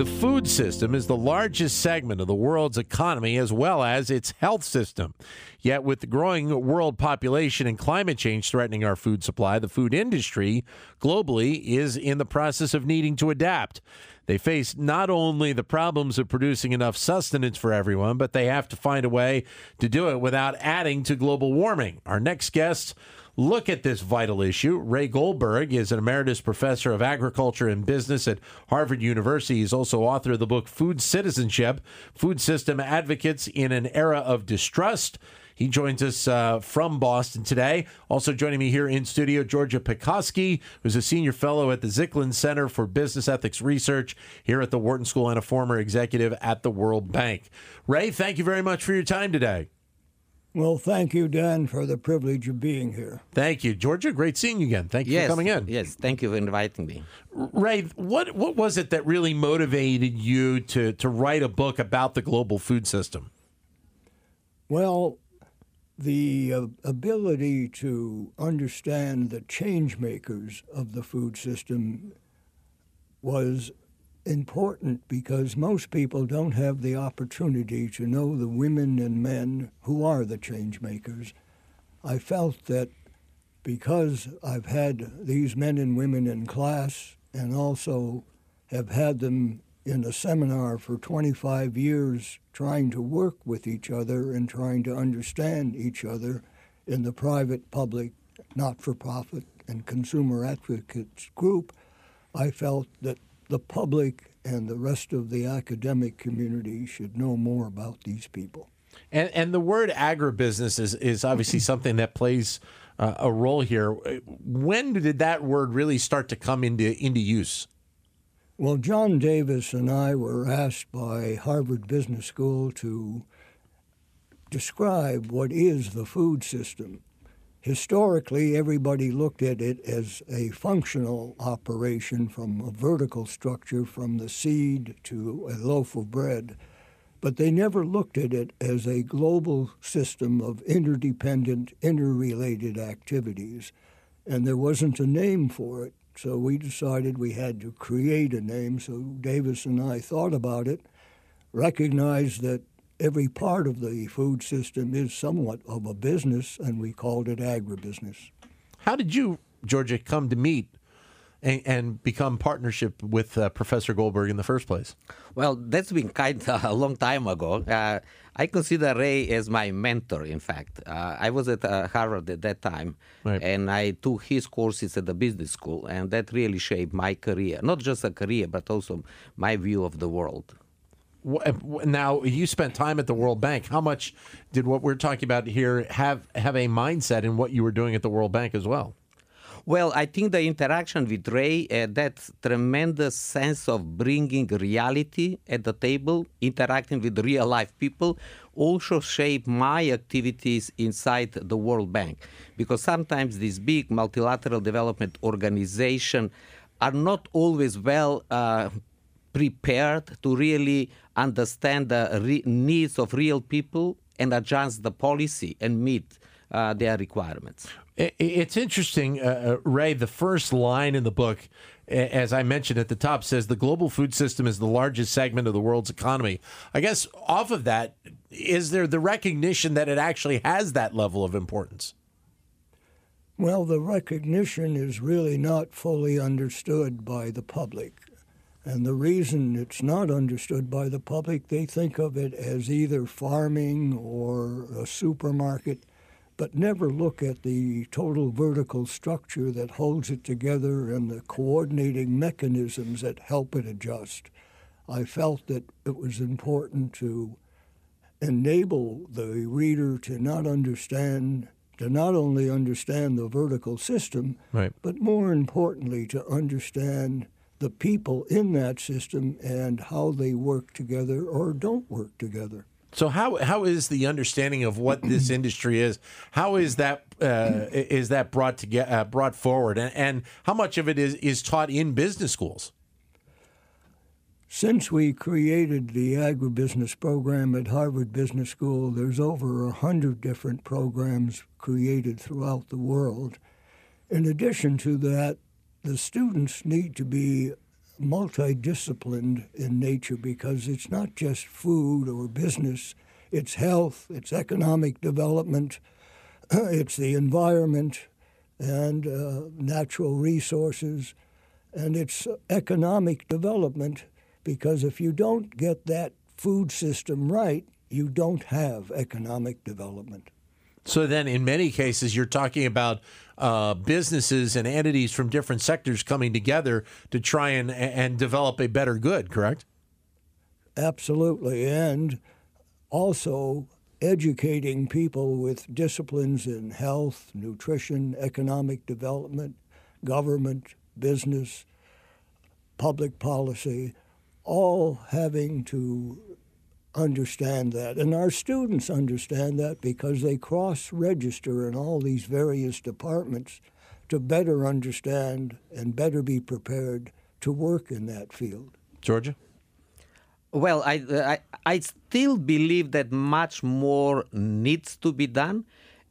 The food system is the largest segment of the world's economy as well as its health system. Yet, with the growing world population and climate change threatening our food supply, the food industry globally is in the process of needing to adapt. They face not only the problems of producing enough sustenance for everyone, but they have to find a way to do it without adding to global warming. Our next guest look at this vital issue. Ray Goldberg is an emeritus professor of agriculture and business at Harvard University. He's also author of the book Food Citizenship Food System Advocates in an Era of Distrust. He joins us uh, from Boston today. Also joining me here in studio, Georgia Petkoski, who's a senior fellow at the Zicklin Center for Business Ethics Research here at the Wharton School and a former executive at the World Bank. Ray, thank you very much for your time today. Well, thank you, Dan, for the privilege of being here. Thank you, Georgia. Great seeing you again. Thank you yes, for coming in. Yes, thank you for inviting me. Ray, what what was it that really motivated you to to write a book about the global food system? Well, the uh, ability to understand the change makers of the food system was important because most people don't have the opportunity to know the women and men who are the change makers. I felt that because I've had these men and women in class and also have had them in a seminar for 25 years trying to work with each other and trying to understand each other in the private, public, not for profit, and consumer advocates group, I felt that the public and the rest of the academic community should know more about these people. And, and the word agribusiness is, is obviously something that plays uh, a role here. When did that word really start to come into, into use? Well, John Davis and I were asked by Harvard Business School to describe what is the food system. Historically, everybody looked at it as a functional operation from a vertical structure from the seed to a loaf of bread, but they never looked at it as a global system of interdependent, interrelated activities. And there wasn't a name for it, so we decided we had to create a name. So Davis and I thought about it, recognized that every part of the food system is somewhat of a business, and we called it agribusiness. How did you, Georgia, come to meet and, and become partnership with uh, Professor Goldberg in the first place? Well, that's been kind of a long time ago. Uh, I consider Ray as my mentor, in fact. Uh, I was at uh, Harvard at that time, right. and I took his courses at the business school, and that really shaped my career. Not just a career, but also my view of the world. Now you spent time at the World Bank. How much did what we're talking about here have have a mindset in what you were doing at the World Bank as well? Well, I think the interaction with Ray, uh, that tremendous sense of bringing reality at the table, interacting with real life people, also shape my activities inside the World Bank. Because sometimes these big multilateral development organizations are not always well uh, prepared to really understand the re- needs of real people and adjust the policy and meet uh, their requirements. It's interesting, uh, uh, Ray. The first line in the book, as I mentioned at the top, says the global food system is the largest segment of the world's economy. I guess off of that, is there the recognition that it actually has that level of importance? Well, the recognition is really not fully understood by the public. And the reason it's not understood by the public, they think of it as either farming or a supermarket, but never look at the total vertical structure that holds it together and the coordinating mechanisms that help it adjust. I felt that it was important to enable the reader to not understand to not only understand the vertical system, right. but more importantly to understand the people in that system and how they work together or don't work together. So how how is the understanding of what this industry is? How is that uh, is that brought to get uh, brought forward, and, and how much of it is is taught in business schools? Since we created the agribusiness program at Harvard Business School, there's over a hundred different programs created throughout the world. In addition to that, the students need to be multidisciplined in nature because it's not just food or business, it's health, it's economic development, it's the environment and uh, natural resources, and it's economic development because if you don't get that food system right, you don't have economic development. So then, in many cases, you're talking about uh, businesses and entities from different sectors coming together to try and and develop a better good. Correct? Absolutely, and also educating people with disciplines in health, nutrition, economic development, government, business, public policy, all having to understand that. And our students understand that because they cross register in all these various departments to better understand and better be prepared to work in that field. Georgia? Well, I, I, I still believe that much more needs to be done.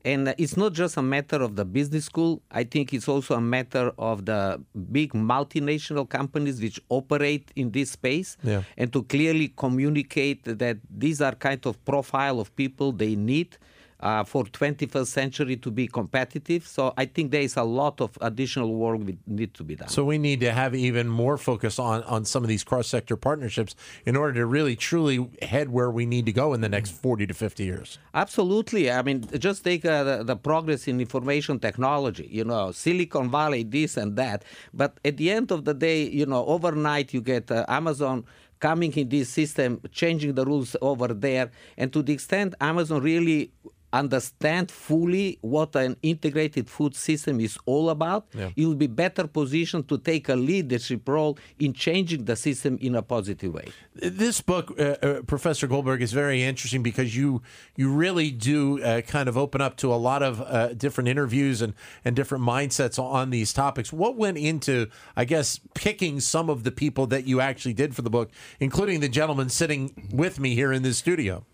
And it's not just a matter of the business school. I think it's also a matter of the big multinational companies which operate in this space Yeah. and to clearly communicate that these are kind of profile of people they need uh, for 21st century to be competitive. So I think there is a lot of additional work that need to be done. So we need to have even more focus on on some of these cross sector partnerships in order to really truly head where we need to go in the next forty to fifty years. Absolutely. I mean, just take uh, the, the progress in information technology, you know, Silicon Valley, this and that. But at the end of the day, you know, overnight you get uh, Amazon coming in this system, changing the rules over there. And to the extent Amazon really understand fully what an integrated food system is all about, Yeah. you'll be better positioned to take a leadership role in changing the system in a positive way. This book, uh, uh, Professor Goldberg, is very interesting because you you really do uh, kind of open up to a lot of uh, different interviews and and different mindsets on these topics. What went into, I guess, picking some of the people that you actually did for the book, including the gentleman sitting with me here in this studio?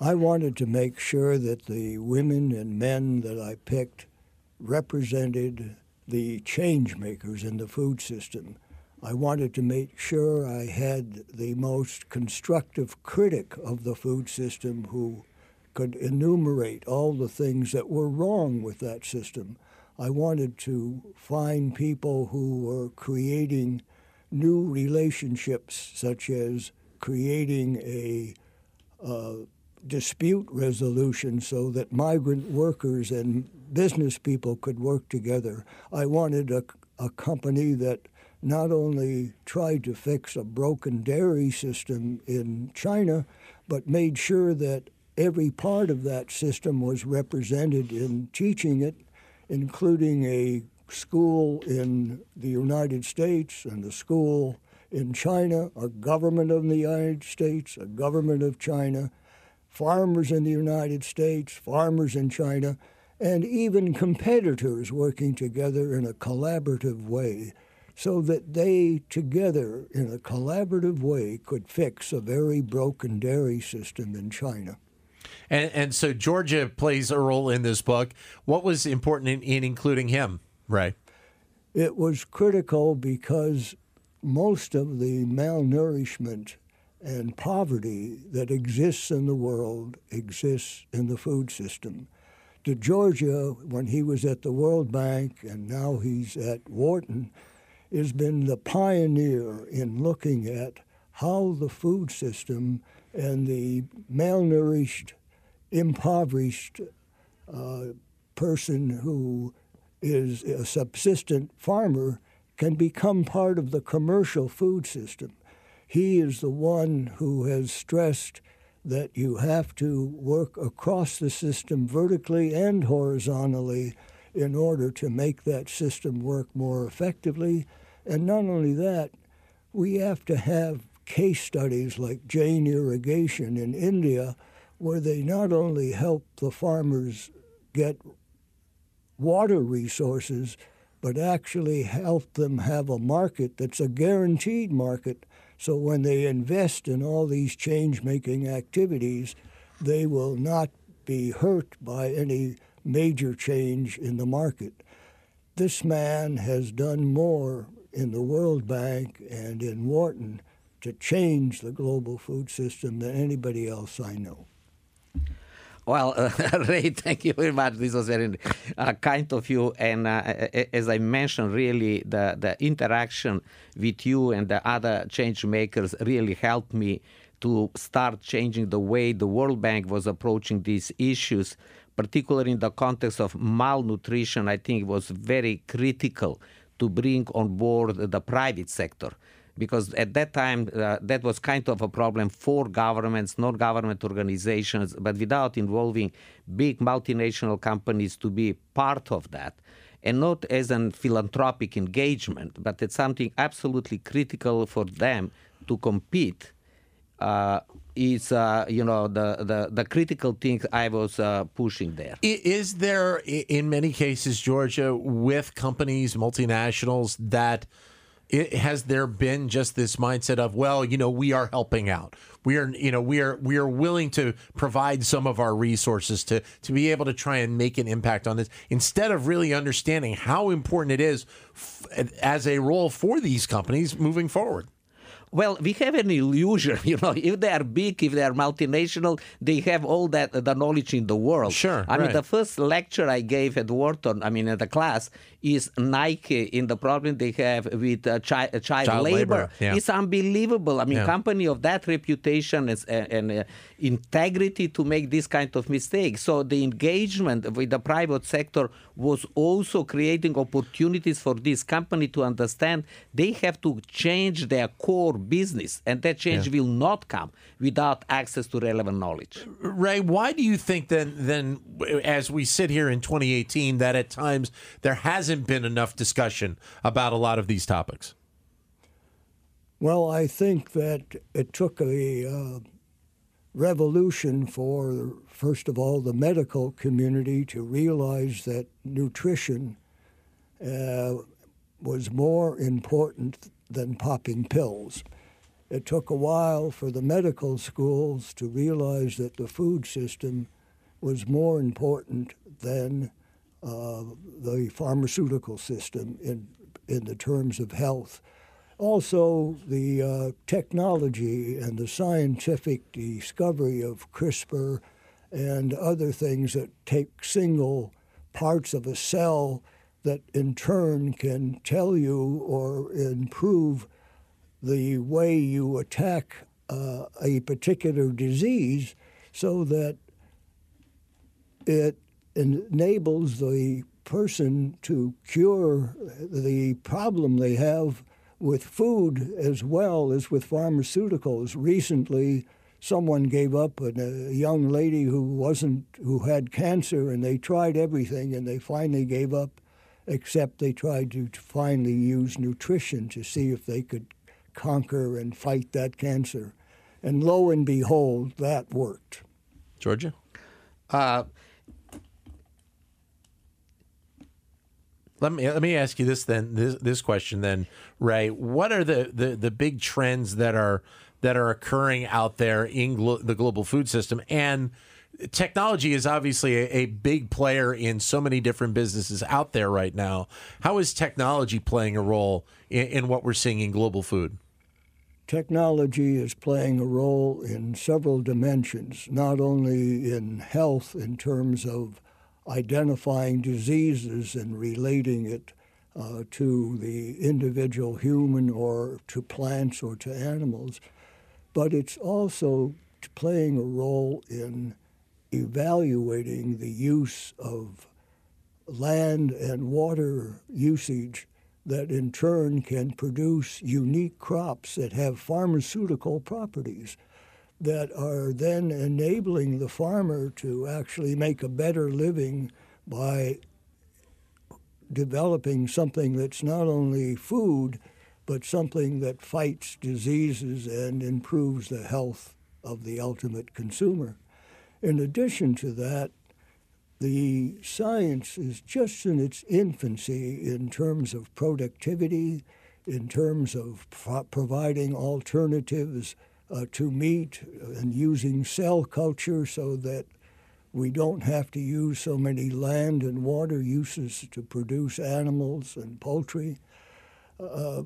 I wanted to make sure that the women and men that I picked represented the change makers in the food system. I wanted to make sure I had the most constructive critic of the food system who could enumerate all the things that were wrong with that system. I wanted to find people who were creating new relationships, such as creating a uh, dispute resolution so that migrant workers and business people could work together. I wanted a, a company that not only tried to fix a broken dairy system in China, but made sure that every part of that system was represented in teaching it, including a school in the United States and a school in China, a government of the United States, a government of China, farmers in the United States, farmers in China, and even competitors working together in a collaborative way so that they together in a collaborative way could fix a very broken dairy system in China. And, and so Georgia plays a role in this book. What was important in, in including him, Ray? It was critical because most of the malnourishment and poverty that exists in the world exists in the food system. To Georgia, when he was at the World Bank and now he's at Wharton, has been the pioneer in looking at how the food system and the malnourished, impoverished uh, person who is a subsistent farmer can become part of the commercial food system. He is the one who has stressed that you have to work across the system vertically and horizontally in order to make that system work more effectively. And not only that, we have to have case studies like Jain Irrigation in India, where they not only help the farmers get water resources, but actually help them have a market that's a guaranteed market So when they invest in all these change making activities, they will not be hurt by any major change in the market. This man has done more in the World Bank and in Wharton to change the global food system than anybody else I know. Well, uh, Ray, thank you very much. This was very uh, kind of you. And uh, as I mentioned, really, the, the interaction with you and the other change makers really helped me to start changing the way the World Bank was approaching these issues, particularly in the context of malnutrition. I think it was very critical to bring on board the private sector because at that time uh, that was kind of a problem for governments, non-government organizations, but without involving big multinational companies to be part of that. And not as a philanthropic engagement, but it's something absolutely critical for them to compete. Uh, is uh, you know the, the the critical things I was uh, pushing there. Is there in many cases, Georgia, with companies, multinationals that it, has there been just this mindset of well you know we are helping out we are you know we are we are willing to provide some of our resources to to be able to try and make an impact on this instead of really understanding how important it is f- as a role for these companies moving forward well, we have an illusion, you know. If they are big, if they are multinational, they have all that the knowledge in the world. Sure. I right. mean, the first lecture I gave at Wharton, I mean, at the class, is Nike in the problem they have with uh, chi- uh, child, child, labor. labor. Yeah. It's unbelievable. I mean, yeah. company of that reputation and, and uh, integrity to make this kind of mistake. So the engagement with the private sector was also creating opportunities for this company to understand they have to change their core business, and that change Yeah. will not come without access to relevant knowledge. Ray, why do you think then then as we sit here in 2018 that at times there hasn't been enough discussion about a lot of these topics? Well, I think that it took a uh, revolution for, first of all, the medical community to realize that nutrition uh, was more important than popping pills. It took a while for the medical schools to realize that the food system was more important than uh, the pharmaceutical system in, in the terms of health. Also, the uh, technology and the scientific discovery of CRISPR and other things that take single parts of a cell that in turn can tell you or improve the way you attack uh, a particular disease so that it enables the person to cure the problem they have with food as well as with pharmaceuticals. Recently, someone gave up a, a young lady who wasn't who had cancer, and they tried everything, and they finally gave up. Except they tried to finally use nutrition to see if they could conquer and fight that cancer, and lo and behold, that worked. Georgia. Uh, Let me let me ask you this then this this question then Ray. What are the, the, the big trends that are that are occurring out there in glo- the global food system? And technology is obviously a, a, big player in so many different businesses out there right now. How is technology playing a role in, in what we're seeing in global food? Technology is playing a role in several dimensions not only in health in terms of identifying diseases and relating it uh, to the individual human or to plants or to animals, but it's also playing a role in evaluating the use of land and water usage that in turn can produce unique crops that have pharmaceutical properties that are then enabling the farmer to actually make a better living by developing something that's not only food, but something that fights diseases and improves the health of the ultimate consumer. In addition to that, the science is just in its infancy in terms of productivity, in terms of pro- providing alternatives uh, to meat and using cell culture so that we don't have to use so many land and water uses to produce animals and poultry. Uh,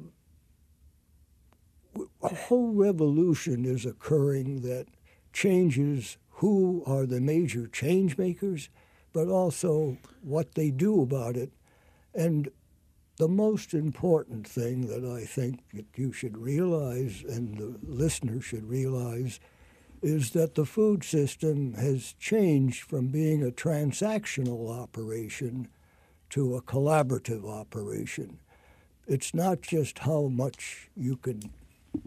a whole revolution is occurring that changes who are the major change makers, but also what they do about it. And the most important thing that I think that you should realize and the listener should realize is that the food system has changed from being a transactional operation to a collaborative operation. It's not just how much you can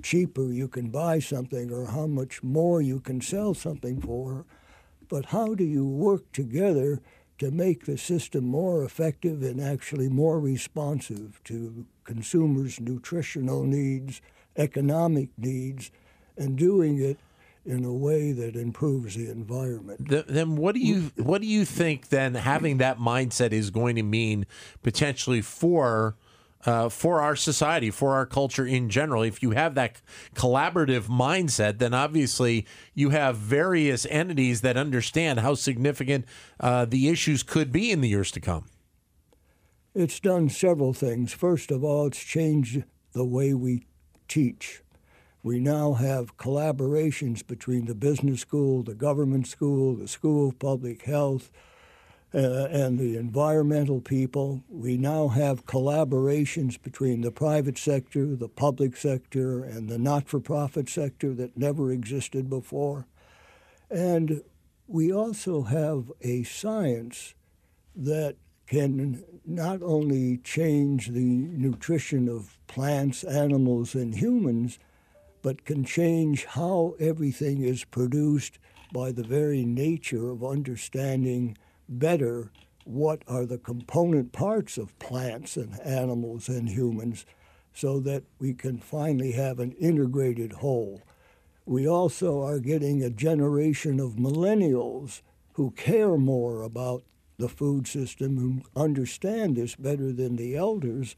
cheaper you can buy something or how much more you can sell something for, but how do you work together to make the system more effective and actually more responsive to consumers' nutritional needs, economic needs, and doing it in a way that improves the environment. Then what do you what do you think then having that mindset is going to mean potentially for uh, for our society, for our culture in general. If you have that collaborative mindset, then obviously you have various entities that understand how significant uh, the issues could be in the years to come. It's done several things. First of all, it's changed the way we teach. We now have collaborations between the business school, the government school, the school of public health, uh, and the environmental people. We now have collaborations between the private sector, the public sector, and the not for profit sector that never existed before. And we also have a science that can not only change the nutrition of plants, animals, and humans, but can change how everything is produced by the very nature of understanding better what are the component parts of plants and animals and humans so that we can finally have an integrated whole. We also are getting a generation of millennials who care more about the food system, who understand this better than the elders,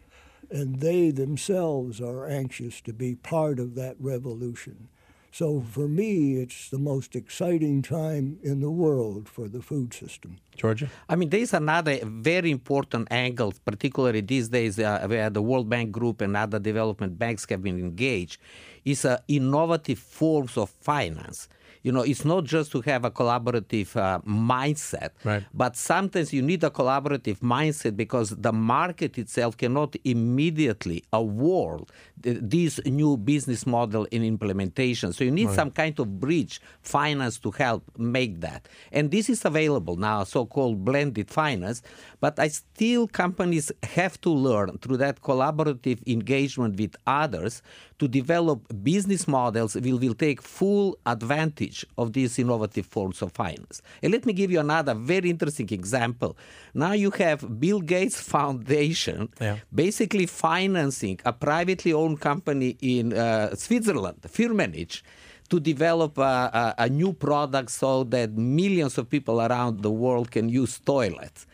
and they themselves are anxious to be part of that revolution. So for me, it's the most exciting time in the world for the food system. Georgia? I mean, there is another very important angle, particularly these days, uh, where the World Bank Group and other development banks have been engaged, is uh, innovative forms of finance you know, it's not just to have a collaborative uh, mindset, right. but sometimes you need a collaborative mindset because the market itself cannot immediately award this new business model in implementation. So you need right. some kind of bridge finance to help make that. And this is available now, so-called blended finance. But I still companies have to learn through that collaborative engagement with others to develop business models will will take full advantage of these innovative forms of finance. And let me give you another very interesting example. Now you have Bill Gates Foundation yeah. basically financing a privately owned company in uh, Switzerland, Firmenich, to develop a, a, a, new product so that millions of people around the world can use toilets.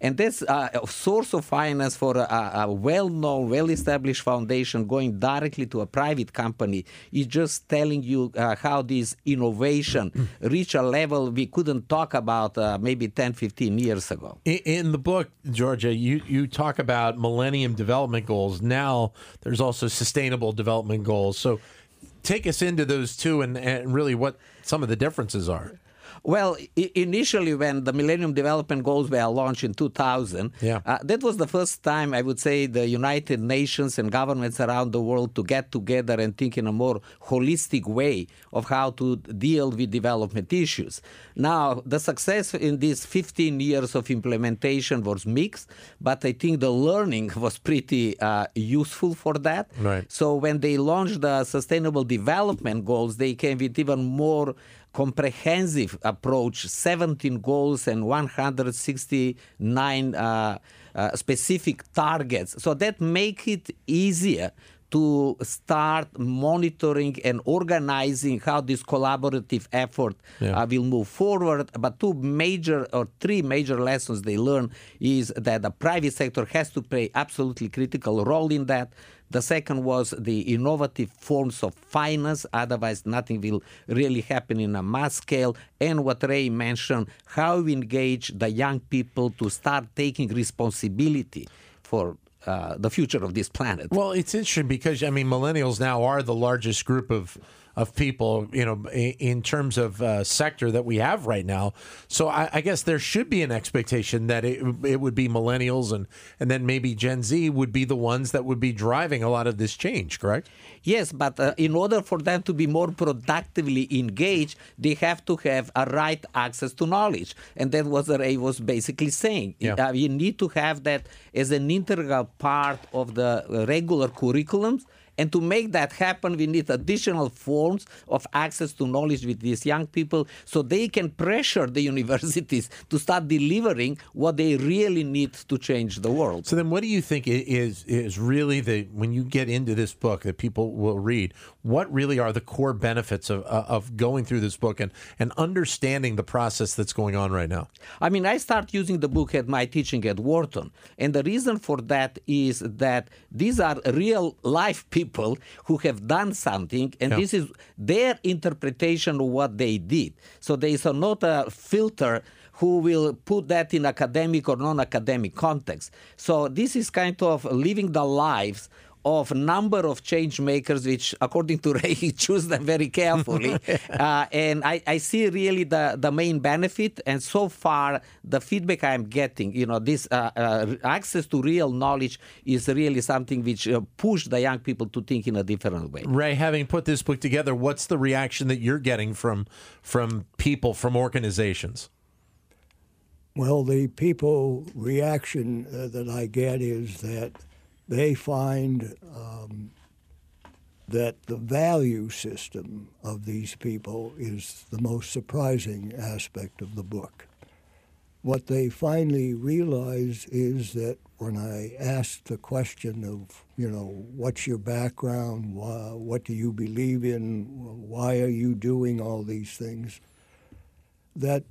And that's uh, a source of finance for a, a well-known, well-established foundation going directly to a private company is just telling you uh, how this innovation reach a level we couldn't talk about uh, maybe 10, 15 years ago. In, in, the book, Georgia, you, you talk about Millennium Development Goals. Now there's also Sustainable Development Goals. So take us into those two and, and really what some of the differences are. Well, I- initially, when the Millennium Development Goals were launched in 2000, yeah. uh, that was the first time I would say the United Nations and governments around the world to get together and think in a more holistic way of how to deal with development issues. Now, the success in these 15 years of implementation was mixed, but I think the learning was pretty uh, useful for that. Right. So when they launched the Sustainable Development Goals, they came with even more comprehensive approach 17 goals and 169 uh, uh, specific targets so that make it easier to start monitoring and organizing how this collaborative effort yeah. uh, will move forward. But two major or three major lessons they learn is that the private sector has to play absolutely critical role in that The second was the innovative forms of finance. Otherwise, nothing will really happen in a mass scale. And what Ray mentioned, how we engage the young people to start taking responsibility for uh, the future of this planet. Well, it's interesting because I mean, millennials now are the largest group of of people, you know, in terms of uh, sector that we have right now. So I, I, guess there should be an expectation that it, it would be millennials and and then maybe Gen Z would be the ones that would be driving a lot of this change. Correct? Yes, but uh, in order for them to be more productively engaged, they have to have a right access to knowledge, and that was what Ray was basically saying. Yeah. Uh, you need to have that as an integral part of the regular curriculums and to make that happen, we need additional forms of access to knowledge with these young people so they can pressure the universities to start delivering what they really need to change the world. So then what do you think is is really the when you get into this book that people will read, what really are the core benefits of uh, of going through this book and and understanding the process that's going on right now? I mean, I start using the book at my teaching at Wharton, and the reason for that is that these are real life people people who have done something, and yeah. this is their interpretation of what they did. So there is not a filter who will put that in academic or non-academic context. So this is kind of living the lives of number of change makers, which according to Ray, he choose them very carefully. uh, and I, I, see really the, the main benefit. And so far, the feedback I'm getting, you know, this uh, uh, access to real knowledge is really something which uh, push the young people to think in a different way. Ray, having put this book together, what's the reaction that you're getting from from people, from organizations? Well, the people reaction uh, that I get is that they find um, that the value system of these people is the most surprising aspect of the book. What they finally realize is that when I asked the question of, you know, what's your background, why, what do you believe in, why are you doing all these things, that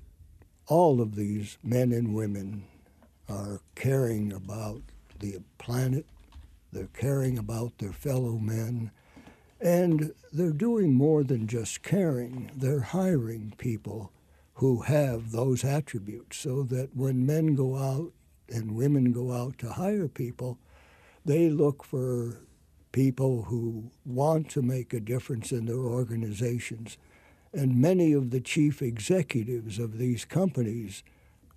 all of these men and women are caring about the planet, they're caring about their fellow men, and they're doing more than just caring. They're hiring people who have those attributes so that when men go out and women go out to hire people, they look for people who want to make a difference in their organizations. And many of the chief executives of these companies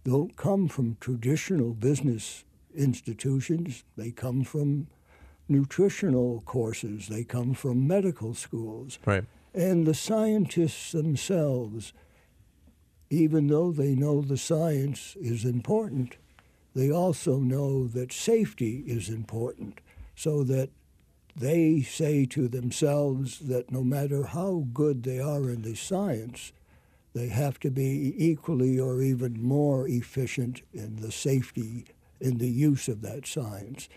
don't come from traditional business institutions, they come from nutritional courses, they come from medical schools. Right. And the scientists themselves, even though they know the science is important, they also know that safety is important, so that they say to themselves that no matter how good they are in the science, they have to be equally or even more efficient in the safety in the use of that science.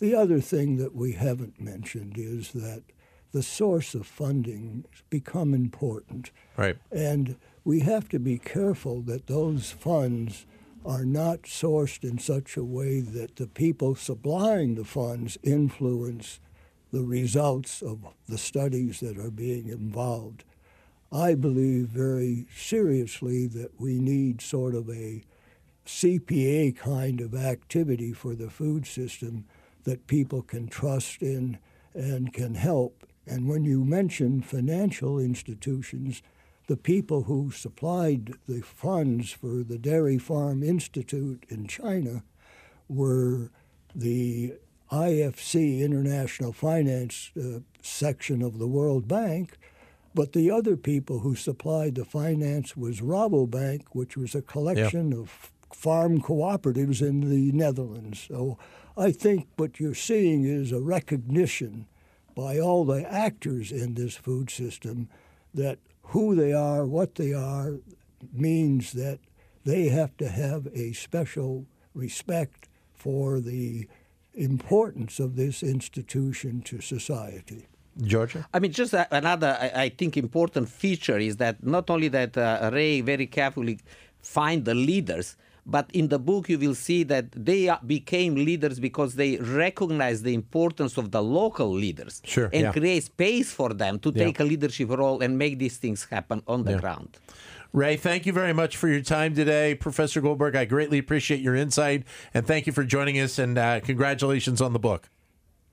The other thing that we haven't mentioned is that the source of funding has become important. Right. And we have to be careful that those funds are not sourced in such a way that the people supplying the funds influence the results of the studies that are being involved. I believe very seriously that we need sort of a CPA kind of activity for the food system that people can trust in and can help. And when you mention financial institutions, the people who supplied the funds for the Dairy Farm Institute in China were the IFC, International Finance uh, section of the World Bank, but the other people who supplied the finance was Rabobank, which was a collection of farm cooperatives in the Netherlands. So I think what you're seeing is a recognition by all the actors in this food system that who they are, what they are, means that they have to have a special respect for the importance of this institution to society. Georgia? I mean, just another, I think, important feature is that not only that uh, Ray very carefully find the leaders, But in the book, you will see that they became leaders because they recognized the importance of the local leaders Sure, and yeah. create space for them to Yeah. take a leadership role and make these things happen on the Yeah. ground. Ray, thank you very much for your time today. Professor Goldberg, I greatly appreciate your insight and thank you for joining us and uh, congratulations on the book.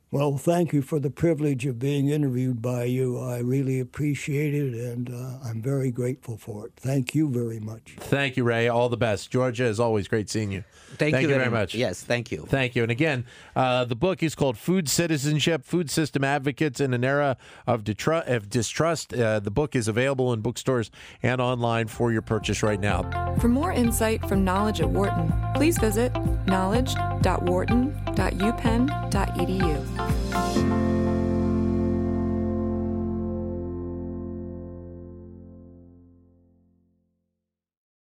Well, thank you for the privilege of being interviewed by you. I really appreciate it, and uh, I'm very grateful for it. Thank you very much. Thank you, Ray. All the best. Georgia, is always, great seeing you. Thank, you very much. Yes, thank you. Thank you. And again, uh, the book is called Food Citizenship Food System Advocates in an Era of, Detru- of Distrust. Uh, the book is available in bookstores and online for your purchase right now. For more insight from Knowledge at Wharton, please visit knowledge.wharton.upenn.edu. Música